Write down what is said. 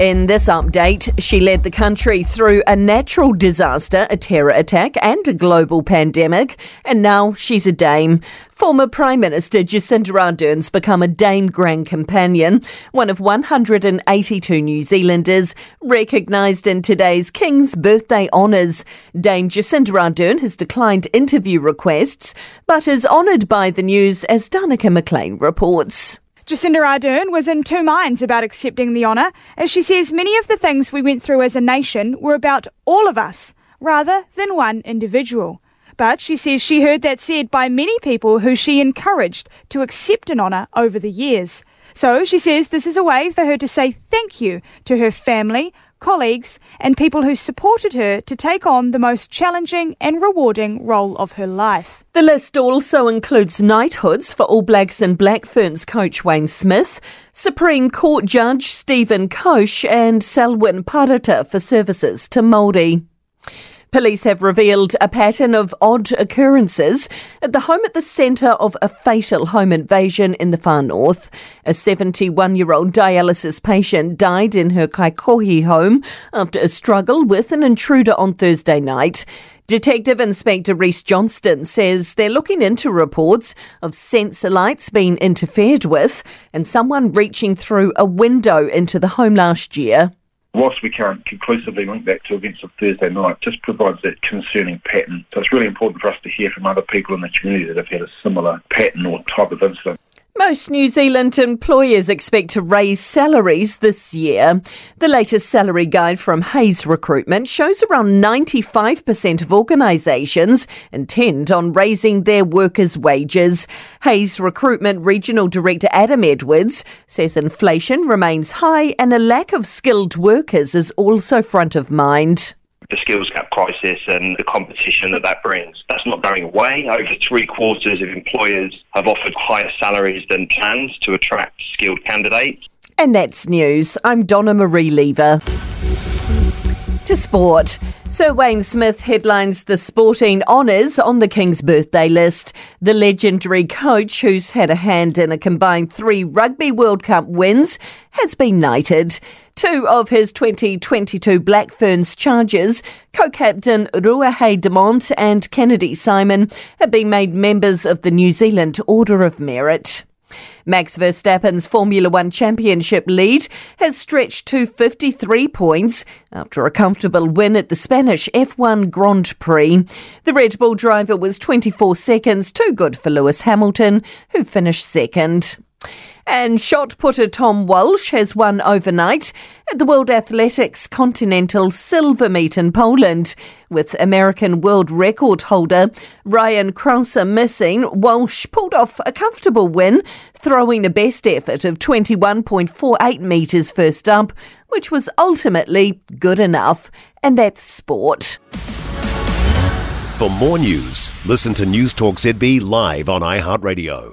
In this update, she led the country through a natural disaster, a terror attack, and a global pandemic, and now she's a dame. Former Prime Minister Jacinda Ardern's become a Dame Grand Companion, one of 182 New Zealanders recognised in today's King's Birthday Honours. Dame Jacinda Ardern has declined interview requests, but is honoured by the news, as Danica McLean reports. Jacinda Ardern was in two minds about accepting the honour, as she says many of the things we went through as a nation were about all of us, rather than one individual. But she says she heard that said by many people who she encouraged to accept an honour over the years. So she says this is a way for her to say thank you to her family, colleagues, and people who supported her to take on the most challenging and rewarding role of her life. The list also includes knighthoods for All Blacks and Black Ferns coach Wayne Smith, Supreme Court Judge Stephen Kós, and Selwyn Parata for services to Māori. Police have revealed a pattern of odd occurrences at the home at the centre of a fatal home invasion in the far north. A 71 year old dialysis patient died in her Kaikohe home after a struggle with an intruder on Thursday night. Detective Inspector Reese Johnston says they're looking into reports of sensor lights being interfered with and someone reaching through a window into the home last year whilst we can't conclusively link back to events of Thursday night, just provides that concerning pattern. So it's really important for us to hear from other people in the community that have had a similar pattern or type of incident. Most New Zealand employers expect to raise salaries this year. The latest salary guide from Hays Recruitment shows around 95% of organisations intend on raising their workers' wages. Hays Recruitment Regional Director Adam Edwards says inflation remains high and a lack of skilled workers is also front of mind the skills gap crisis and the competition that that brings. That's not going away. Over three quarters of employers have offered higher salaries than plans to attract skilled candidates. And that's news. I'm Donna Marie Lever. To sport. Sir Wayne Smith headlines the sporting honours on the King's birthday list. The legendary coach, who's had a hand in a combined three Rugby World Cup wins, has been knighted. Two of his 2022 Black Ferns charges, co-captain Ruahei Demont and Kennedy Simon, have been made members of the New Zealand Order of Merit. Max Verstappen's Formula One Championship lead has stretched to 53 points after a comfortable win at the Spanish F1 Grand Prix. The Red Bull driver was 24 seconds too good for Lewis Hamilton, who finished second. And shot putter Tom Walsh has won overnight at the World Athletics Continental Silver Meet in Poland. With American world record holder Ryan Crouser missing, Walsh pulled off a comfortable win, throwing a best effort of 21.48 metres first up, which was ultimately good enough. And that's sport. For more news, listen to Newstalk ZB live on iHeartRadio.